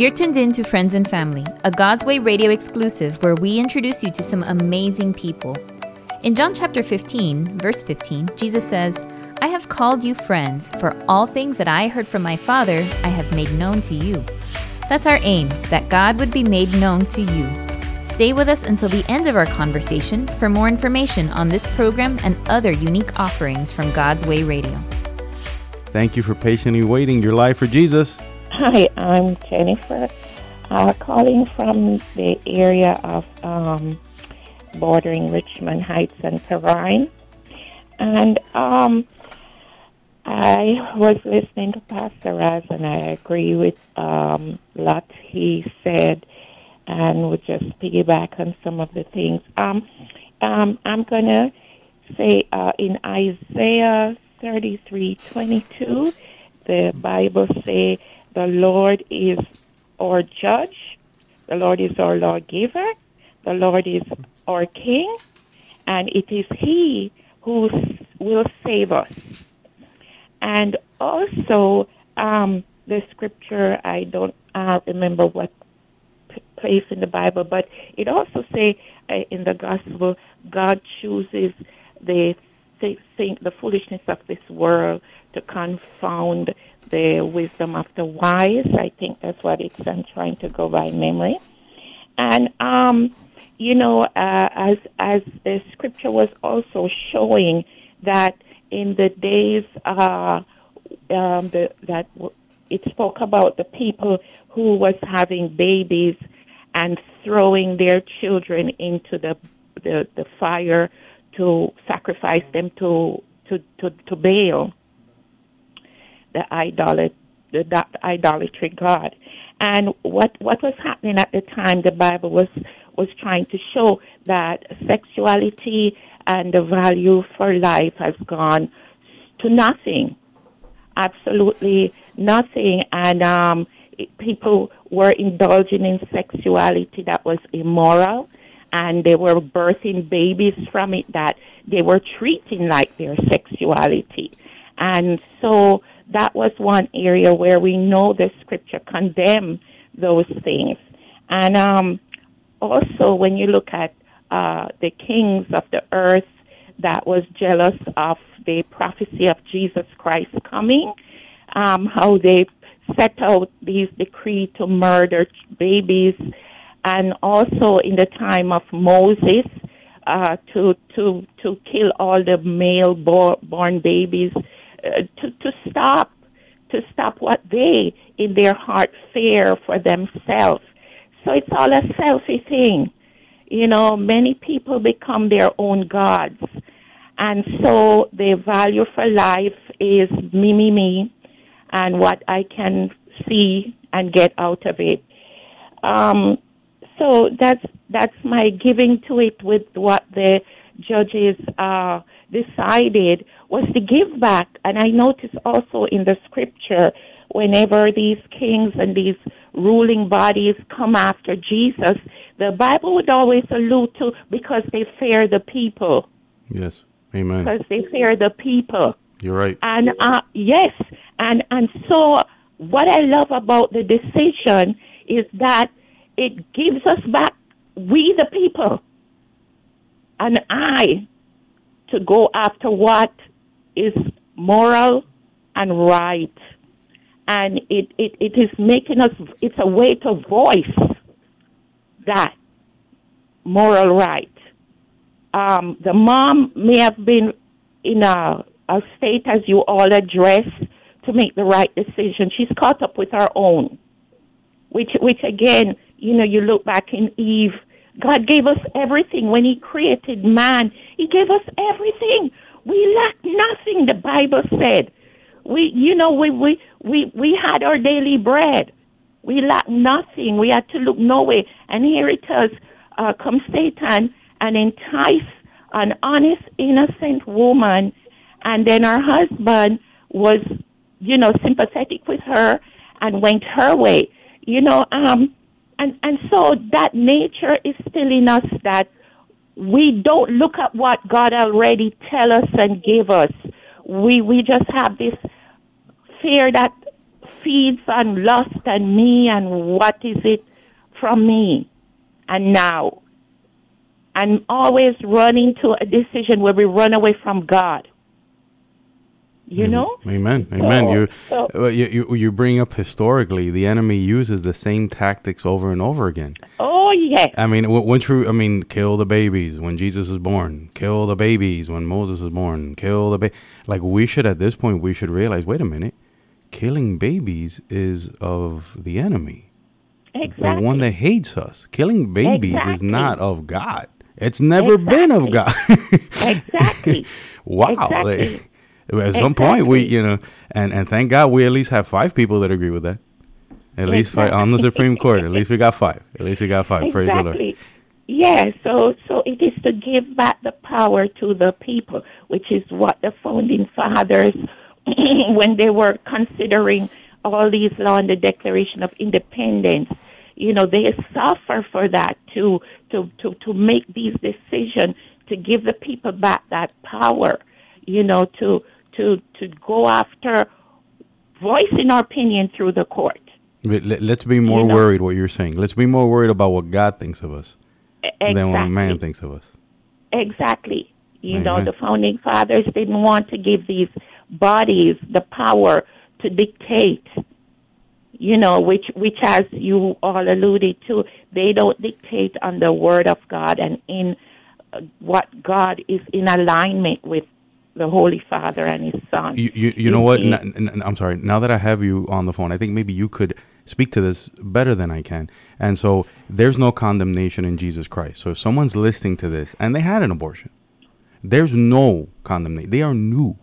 You're tuned in to Friends and Family, a God's Way radio exclusive where we introduce you to some amazing people. In John chapter 15, verse 15, Jesus says, I have called you friends, for all things that I heard from my Father I have made known to you. That's our aim, that God would be made known to you. Stay with us until the end of our conversation for more information on this program and other unique offerings from God's Way Radio. Thank you for patiently waiting your life for Jesus. Hi, I'm Jennifer, uh, calling from the area of um, bordering Richmond Heights and Perrine. And um, I was listening to Pastor Raz, and I agree with um, lot he said, and would just piggyback on some of the things. Um, um, I'm going to say uh, in Isaiah 33 22, the Bible say, The Lord is our judge, the Lord is our lawgiver, the Lord is our king, and it is He who will save us. And also, um, the scripture, I don't uh, remember what place in the Bible, but it also say uh, in the gospel, God chooses the think the foolishness of this world to confound the wisdom of the wise. I think that's what it's. I'm trying to go by memory, and um, you know, uh, as as the scripture was also showing that in the days uh, um, the, that it spoke about the people who was having babies and throwing their children into the the, the fire to sacrifice them to to to, to Baal, the idolat the, idolatry god. And what what was happening at the time, the Bible was was trying to show that sexuality and the value for life has gone to nothing, absolutely nothing, and um, people were indulging in sexuality that was immoral and they were birthing babies from it that they were treating like their sexuality. And so that was one area where we know the scripture condemn those things. And um, also, when you look at uh, the kings of the earth that was jealous of the prophecy of Jesus Christ coming, um, how they set out these decrees to murder babies and also in the time of Moses uh, to to to kill all the male born babies to to stop to stop what they in their heart fear for themselves. So it's all a selfish thing. You know, many people become their own gods. And so the value for life is me, me, me, and what I can see and get out of it. Um, so that's that's my giving to it with what the judges uh, decided was to give back. And I notice also in the scripture, whenever these kings and these ruling bodies come after Jesus, the Bible would always allude to because they fear the people. Yes, amen. Because they fear the people. You're right. And uh, yes, and and so what I love about the decision is that it gives us back, we the people, and eye to go after what is moral and right. And it, it, it is making us, it's a way to voice that moral right. Um, the mom may have been in a, a state, as you all address, to make the right decision. She's caught up with her own, which, which again, you know, you look back in Eve, God gave us everything. When He created man, He gave us everything. We lacked nothing, the Bible said. We, you know, we, we, we, we had our daily bread. We lacked nothing. We had to look nowhere. And here it is, uh, come Satan and entice an honest, innocent woman. And then her husband was, you know, sympathetic with her and went her way. You know, um, and, and so that nature is still in us that we don't look at what God already tell us and give us. We, we just have this fear that feeds on lust and me and what is it from me and now. And always running to a decision where we run away from God. You know? Amen. Amen. So- you, so- uh, you you you bring up historically, the enemy uses the same tactics over and over again. Oh, yes. I mean, once you, I mean, kill the babies when Jesus is born, kill the babies when Moses is born, kill the baby. Like we should at this point, we should realize, wait a minute, killing babies is of the enemy, Exactly. the one that hates us. Killing babies is not of God. It's never been of God. exactly. wow. Exactly. Like, at some point, we, you know, and and thank God we at least have five people that agree with that. At least five, on the Supreme Court. At least we got five. At least we got five. Praise the Lord. Exactly. Yeah, so so it is to give back the power to the people, which is what the founding fathers, when they were considering all these law and the Declaration of Independence, you know, they suffer for that to to to to make these decisions to give the people back that power, you know, to to to go after voicing our opinion through the court. But let- Let's be more You know. worried what you're saying. Let's be more worried about what God thinks of us Exactly. than what man thinks of us. Exactly. You know, the founding fathers didn't want to give these bodies the power to dictate. You know, which which as you all alluded to, they don't dictate on the word of God and in uh, what God is in alignment with the Holy Father and His Son. You, you, you know what? N- n- n- I'm sorry. Now that I have you on the phone, I think maybe you could speak to this better than I can. And so there's no condemnation in Jesus Christ. So if someone's listening to this and they had an abortion, there's no condemnation. They are new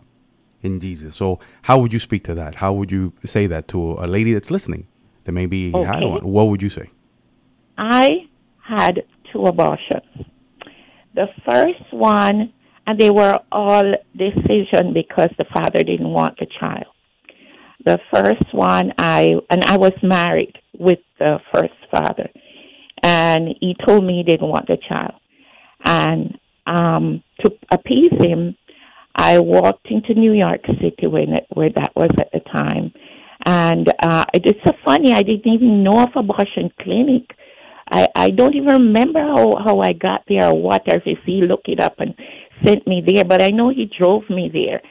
in Jesus. So how would you speak to that? How would you say that to a lady that's listening that maybe had Okay. one? What would you say? I had two abortions. The first one, and they were all decision because the father didn't want the child. The first one, I and I was married with the first father, and he told me he didn't want the child, and um, to appease him, I walked into New York City when it, where that was at the time, and uh, it's so funny. I didn't even know of abortion clinic. I, I don't even remember how, how I got there or what, or if he looked it up and sent me there, but I know he drove me there.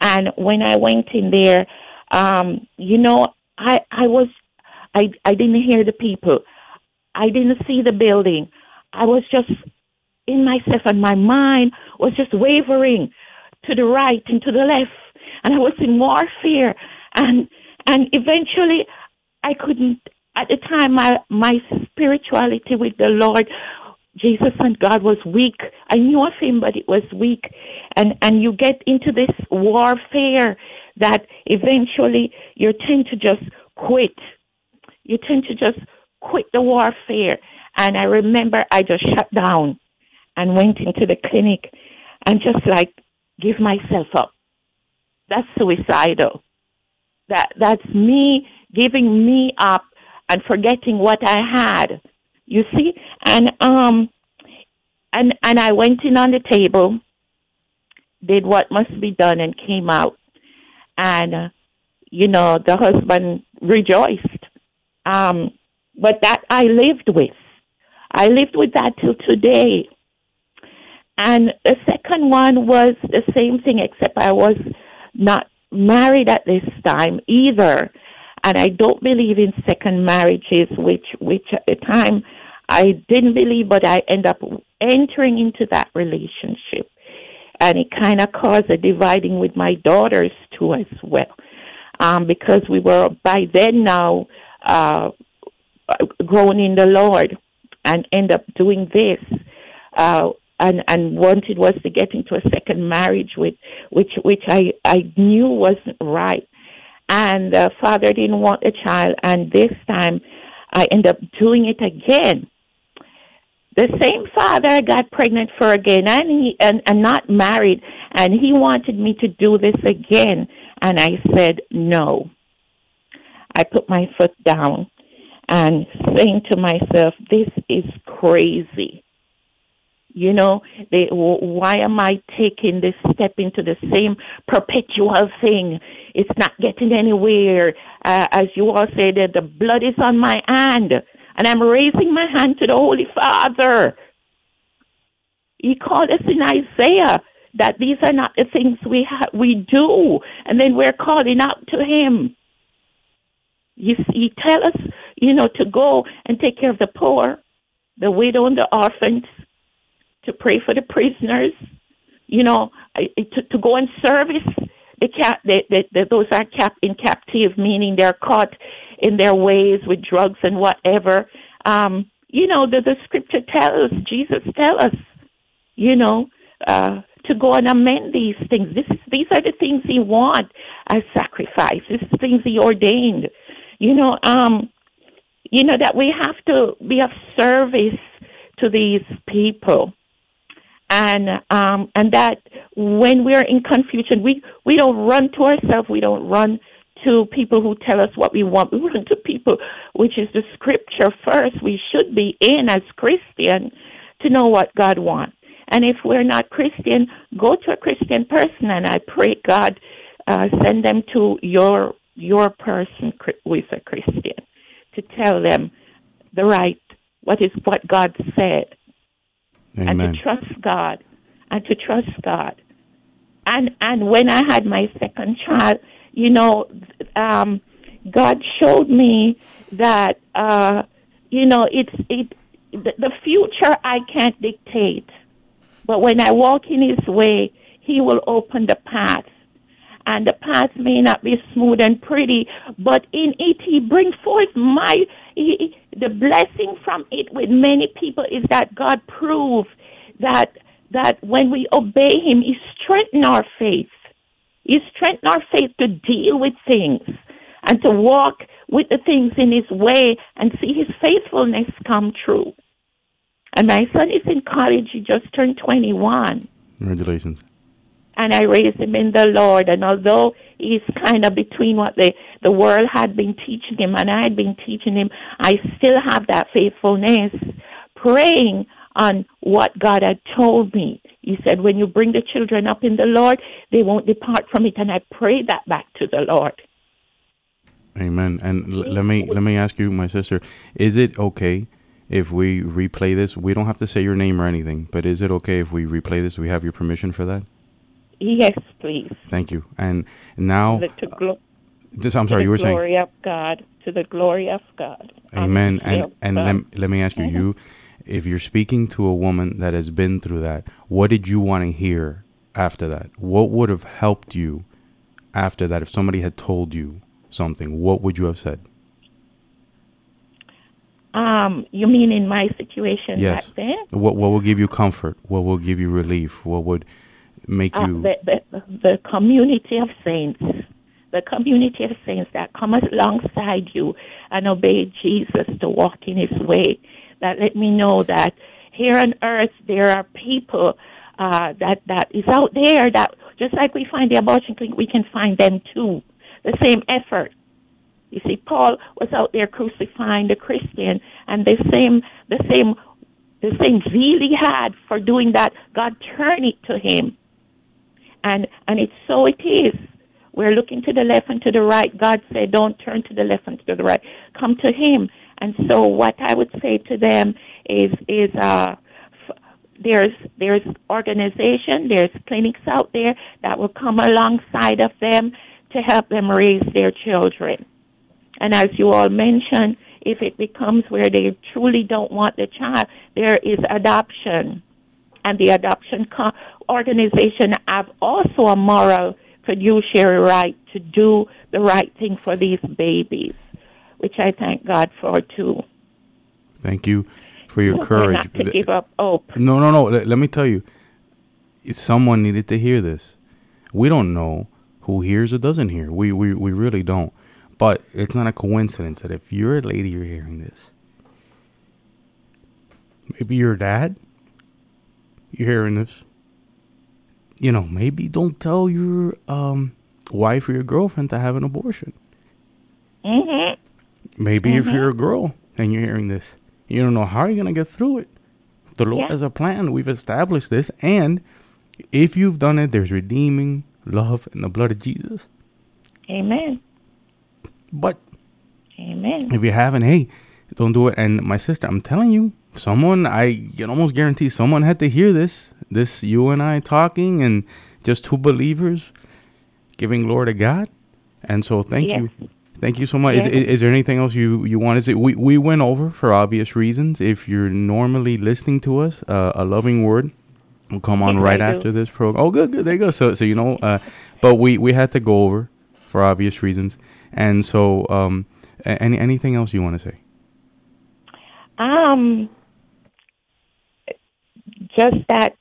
And when I went in there, um, you know, I I was I I didn't hear the people. I didn't see the building. I was just in myself and my mind was just wavering to the right and to the left and I was in warfare and and eventually I couldn't at the time my my spirituality with the Lord Jesus and God was weak. I knew of him but it was weak and and you get into this warfare that eventually you tend to just quit. You tend to just quit the warfare and I remember I just shut down and went into the clinic and just like give myself up. That's suicidal. That that's me giving me up and forgetting what I had. You see? And um and and I went in on the table, did what must be done and came out. And uh, you know, the husband rejoiced. Um but that I lived with. I lived with that till today. And the second one was the same thing, except I was not married at this time either. And I don't believe in second marriages, which, which at the time I didn't believe, but I end up entering into that relationship. And it kind of caused a dividing with my daughters too as well. Um, because we were by then now, uh, grown in the Lord and end up doing this. Uh, and and wanted was to get into a second marriage with which which I I knew wasn't right. And uh, father didn't want a child, and this time I end up doing it again. The same father I got pregnant for again, and he and, and not married, and he wanted me to do this again, and I said no. I put my foot down and saying to myself, "This is crazy." You know, they, why am I taking this step into the same perpetual thing? it's not getting anywhere. Uh, as you all say, that the blood is on my hand, and I'm raising my hand to the Holy Father. He called us in Isaiah that these are not the things we ha- we do, and then we're calling out to Him. He, he tell us, you know, to go and take care of the poor, the widow, and the orphans, to pray for the prisoners, you know, to, to go and service the cap, the, the, the, those are cap in captive, meaning they're caught in their ways with drugs and whatever. Um, you know, the, the scripture tells, Jesus tell us, you know, uh, to go and amend these things. This is, these are the things He want as sacrifice. These are things He ordained. You know, um, you know that we have to be of service to these people and um, and that when we're in confusion, we we don't run to ourselves. We don't run to people who tell us what we want. We run to people, which is the scripture first. We should be in as Christian to know what God wants. And if we're not Christian, go to a Christian person, and I pray God uh, send them to your your person who is a Christian to tell them the right what is what God said Amen. and to trust God and to trust God. And and when I had my second child, you know, um, God showed me that uh, you know it's it the, the future I can't dictate, but when I walk in His way, He will open the path. And the path may not be smooth and pretty, but in it He brings forth my he, the blessing from it with many people is that God proves that that when we obey Him, He strengthens our faith. He strengthens our faith to deal with things and to walk with the things in His way and see His faithfulness come true. And my son is in college; he just turned twenty-one. Congratulations and I raised him in the Lord. And although he's kind of between what the, the world had been teaching him and I had been teaching him, I still have that faithfulness, praying on what God had told me. He said, when you bring the children up in the Lord, they won't depart from it. And I pray that back to the Lord. Amen. And l- let me let me ask you, my sister, is it okay if we replay this? We don't have to say your name or anything, but is it okay if we replay this? We have your permission for that? Yes, please. Thank you. And now, to glo- just, I'm sorry, to you were the saying. glory of God, to the glory of God. Amen. And and let, let me ask you, you, if you're speaking to a woman that has been through that, what did you want to hear after that? What would have helped you after that? If somebody had told you something, what would you have said? Um, you mean in my situation Yes. back then? What what will give you comfort? What will give you relief? What would make Uh, you? the, the, the community of saints, the community of saints that come alongside you and obey Jesus to walk in his way. That let me know that here on earth there are people uh, that, that is out there that just like we find the abortion clinic, we can find them too. The same effort. You see, Paul was out there crucifying the Christian, and the same, the same, the same zeal he had for doing that, God turned it to him and and it's so it is. We're looking to the left and to the right. God said, "Don't turn to the left and to the right. Come to Him." And so, what I would say to them is, is uh, there's there's organization, there's clinics out there that will come alongside of them to help them raise their children. And as you all mentioned, if it becomes where they truly don't want the child, there is adoption and the adoption co- organization have also a moral fiduciary right to do the right thing for these babies, which I thank God for too. Thank you for your courage. Not to give up hope. No, no, no. Let, let me tell you, someone needed to hear this. We don't know who hears or doesn't hear. We, we, we really don't. But it's not a coincidence that if you're a lady, you're hearing this. Maybe your dad, you're hearing this. You know, maybe don't tell your um, wife or your girlfriend to have an abortion. hmm Maybe if you're a girl and you're hearing this, you don't know how you're going to get through it. The Lord Yeah. has a plan. We've established this. And if you've done it, there's redeeming love in the blood of Jesus. Amen. But Amen. if you haven't, hey, don't do it. And my sister, I'm telling you, someone I can almost guarantee someone had to hear this. This you and I talking, and just two believers giving glory to God. And so, thank Yes. you, thank you so much. Is, Yes. is, is there anything else you you want to say? We we went over for obvious reasons. If you're normally listening to us, uh, a loving word will come on Yes, right after this program. Oh, good, good. There you go. So so you know, uh, but we we had to go over for obvious reasons. And so, um, any anything else you want to say? Um, just that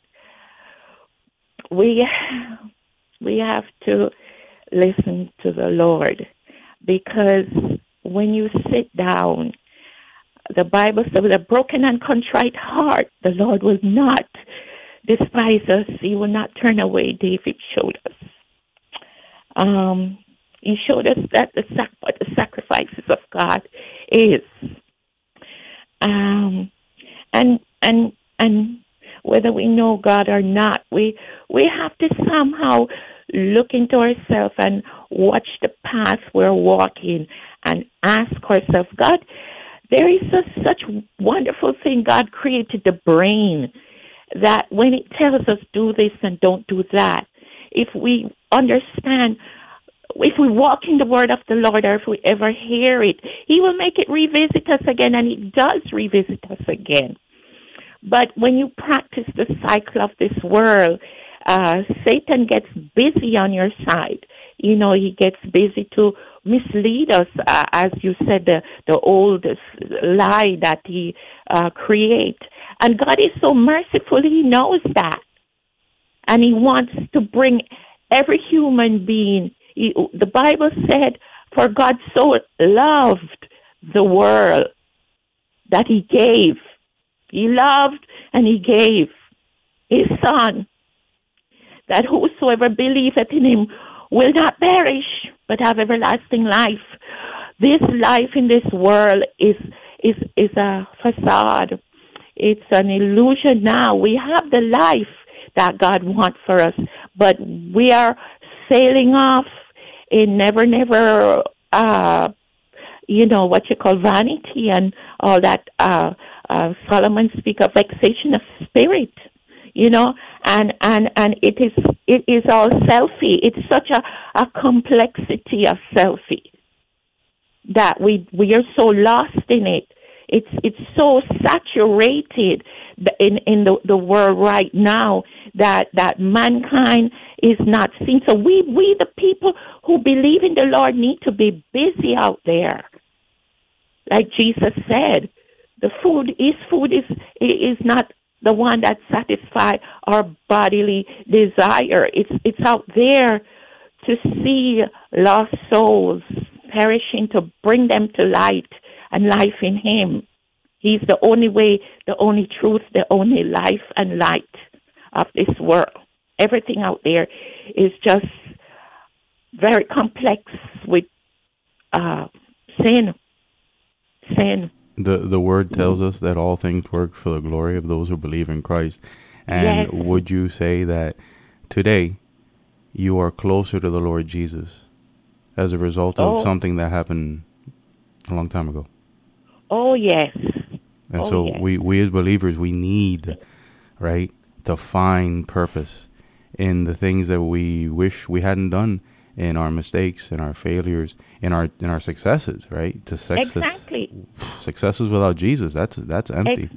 we we have to listen to the Lord because when you sit down, the Bible says, with a broken and contrite heart, the Lord will not despise us. He will not turn away. David showed us. Um, he showed us that the, sac- what the sacrifices of God is um, and and and whether we know God or not, we we have to somehow look into ourselves and watch the path we're walking and ask ourselves, God, there is a, such wonderful thing. God created the brain that when it tells us do this and don't do that, if we understand if we walk in the word of the Lord or if we ever hear it, He will make it revisit us again, and it does revisit us again. But when you practice the cycle of this world, uh, Satan gets busy on your side. You know, he gets busy to mislead us, uh, as you said, the, the old lie that he uh, create. And God is so merciful, he knows that. And he wants to bring every human being he, the Bible said, For God so loved the world that he gave. He loved and he gave his son, that whosoever believeth in him will not perish, but have everlasting life. This life in this world is is is a facade. It's an illusion now. We have the life that God wants for us, but we are sailing off in never, never, uh, you know, what you call vanity and all that. Uh, uh, Solomon speak of vexation of spirit, you know, and, and, and it is, it is all selfie. It's such a, a complexity of selfie that we, we are so lost in it. It's, it's so saturated in, in the, the world right now that, that mankind is not seen. So we, we, the people who believe in the Lord, need to be busy out there. Like Jesus said, the food, His food is is not the one that satisfies our bodily desire. It's it's out there to see lost souls perishing, to bring them to light and life in Him. He's the only way, the only truth, the only life and light of this world everything out there is just very complex with uh, sin. Sin. The the word mm-hmm. tells us that all things work for the glory of those who believe in Christ. And Yes. would you say that today you are closer to the Lord Jesus as a result of Oh. something that happened a long time ago? Oh yes. And Oh, so yes. we we as believers we need right to find purpose in the things that we wish we hadn't done in our mistakes in our failures in our in our successes right to success Exactly. successes without jesus that's that's empty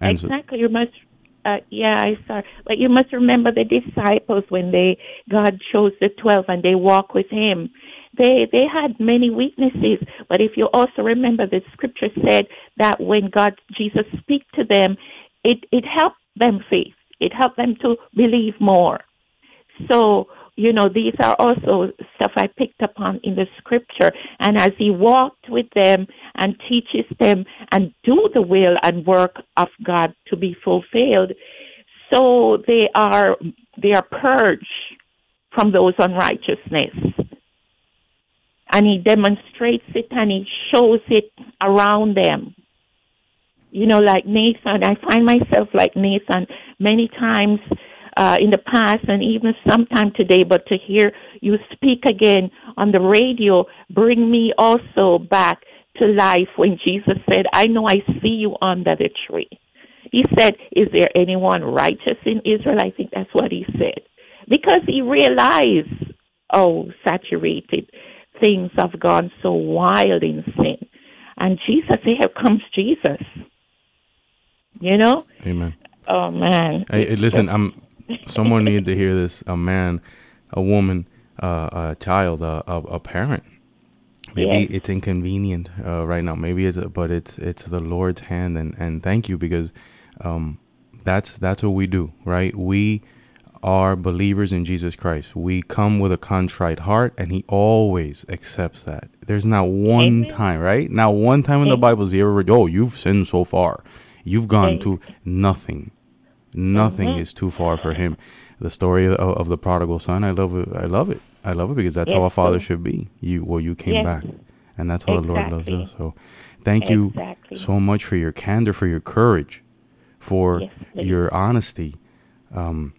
and so, exactly. You must. Uh, yeah, I saw. But you must remember the disciples when they God chose the twelve and they walk with Him. They they had many weaknesses, but if you also remember, the Scripture said that when God Jesus speak to them, it it helped them faith. It helped them to believe more. So, you know, these are also stuff I picked up on in the scripture. And as he walked with them and teaches them and do the will and work of God to be fulfilled, so they are they are purged from those unrighteousness. And he demonstrates it and he shows it around them you know, like Nathan, I find myself like Nathan many times uh, in the past and even sometime today, but to hear you speak again on the radio, bring me also back to life when Jesus said, I know I see you under the tree. He said, Is there anyone righteous in Israel? I think that's what he said. Because he realized, oh, saturated things have gone so wild in sin. And Jesus, here comes Jesus. You know? Amen. Oh, man. Hey, listen, I'm. Someone needed to hear this. A man, a woman, uh, a child, a, a, a parent. Maybe Yes. it's inconvenient uh, right now. Maybe it's, but it's it's the Lord's hand, and and thank you because um, that's that's what we do, right? We are believers in Jesus Christ. We come with a contrite heart, and He always accepts that. There's not one Amen. time, right? Not one time in the Bible is He ever, oh, you've sinned so far, you've gone to nothing. Nothing Mm-hmm. is too far for Him. The story of, of the prodigal son, I love it. I love it. I love it because that's how a father should be. You well, you came Yes. back, and that's how the Lord loves us. So, thank you Exactly. so much for your candor, for your courage, for Yes, your honesty. Um,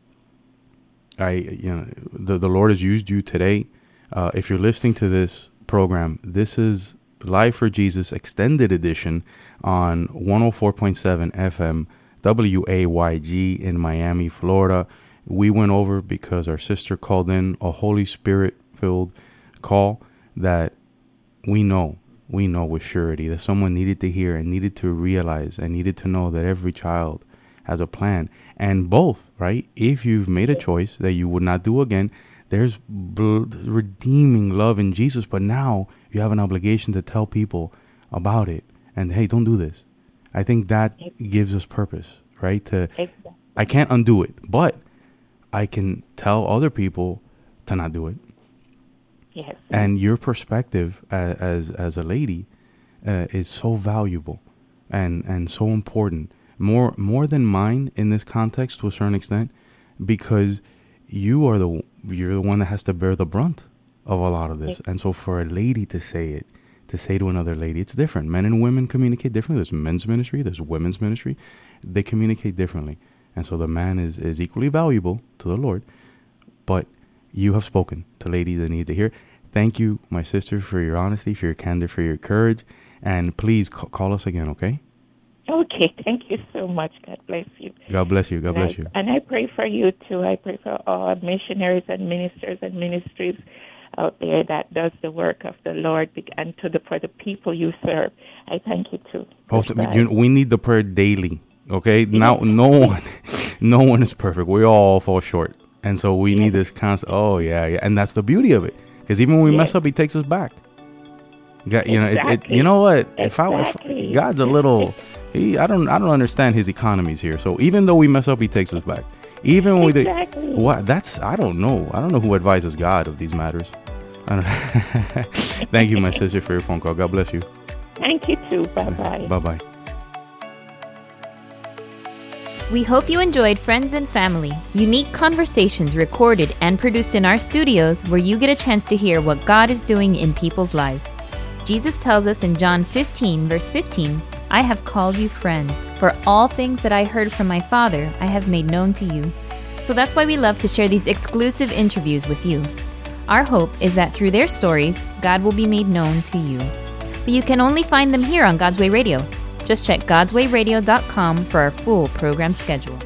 I, you know, the the Lord has used you today. Uh, if you're listening to this program, this is Live for Jesus extended edition on 104.7 FM WAYG in Miami, Florida. We went over because our sister called in a Holy Spirit filled call that we know, we know with surety that someone needed to hear and needed to realize and needed to know that every child has a plan. And both, right? If you've made a choice that you would not do again, there's bl- redeeming love in Jesus. But now you have an obligation to tell people about it. And hey, don't do this. I think that gives us purpose, right? To Exactly. I can't undo it, but I can tell other people to not do it. Yes. And your perspective as as, as a lady uh, is so valuable and and so important. More more than mine in this context to a certain extent, because you are the you're the one that has to bear the brunt of a lot of this. And so for a lady to say it, to say to another lady, it's different. Men and women communicate differently. There's men's ministry, there's women's ministry. They communicate differently. And so the man is, is equally valuable to the Lord, but you have spoken to ladies that need to hear. Thank you, my sister, for your honesty, for your candor, for your courage. And please ca- call us again, okay? Okay. Thank you so much. God bless you. God bless you. God And I- bless you. And I pray for you too. I pray for all missionaries and ministers and ministries out there that does the work of the Lord and to the for the people you serve. I thank you too. Oh, you- we need the prayer daily, okay? Now, no one, no one is perfect. We all fall short, and so we need this constant. Oh yeah, yeah, and that's the beauty of it. Because even when we mess up, He takes us back. God, you know, it, it, you know what? If I, if God's a little, he, I don't, I don't understand His economies here. So even though we mess up, He takes us back. Even when we, Exactly. what? That's I don't know. I don't know who advises God of these matters. I don't. Thank you, my sister, for your phone call. God bless you. Thank you too. Bye bye. Bye bye. We hope you enjoyed Friends and Family, unique conversations recorded and produced in our studios where you get a chance to hear what God is doing in people's lives. Jesus tells us in John 15, verse 15, I have called you friends, for all things that I heard from my Father I have made known to you. So that's why we love to share these exclusive interviews with you. Our hope is that through their stories, God will be made known to you. But you can only find them here on God's Way Radio. Just check godswayradio.com for our full program schedule.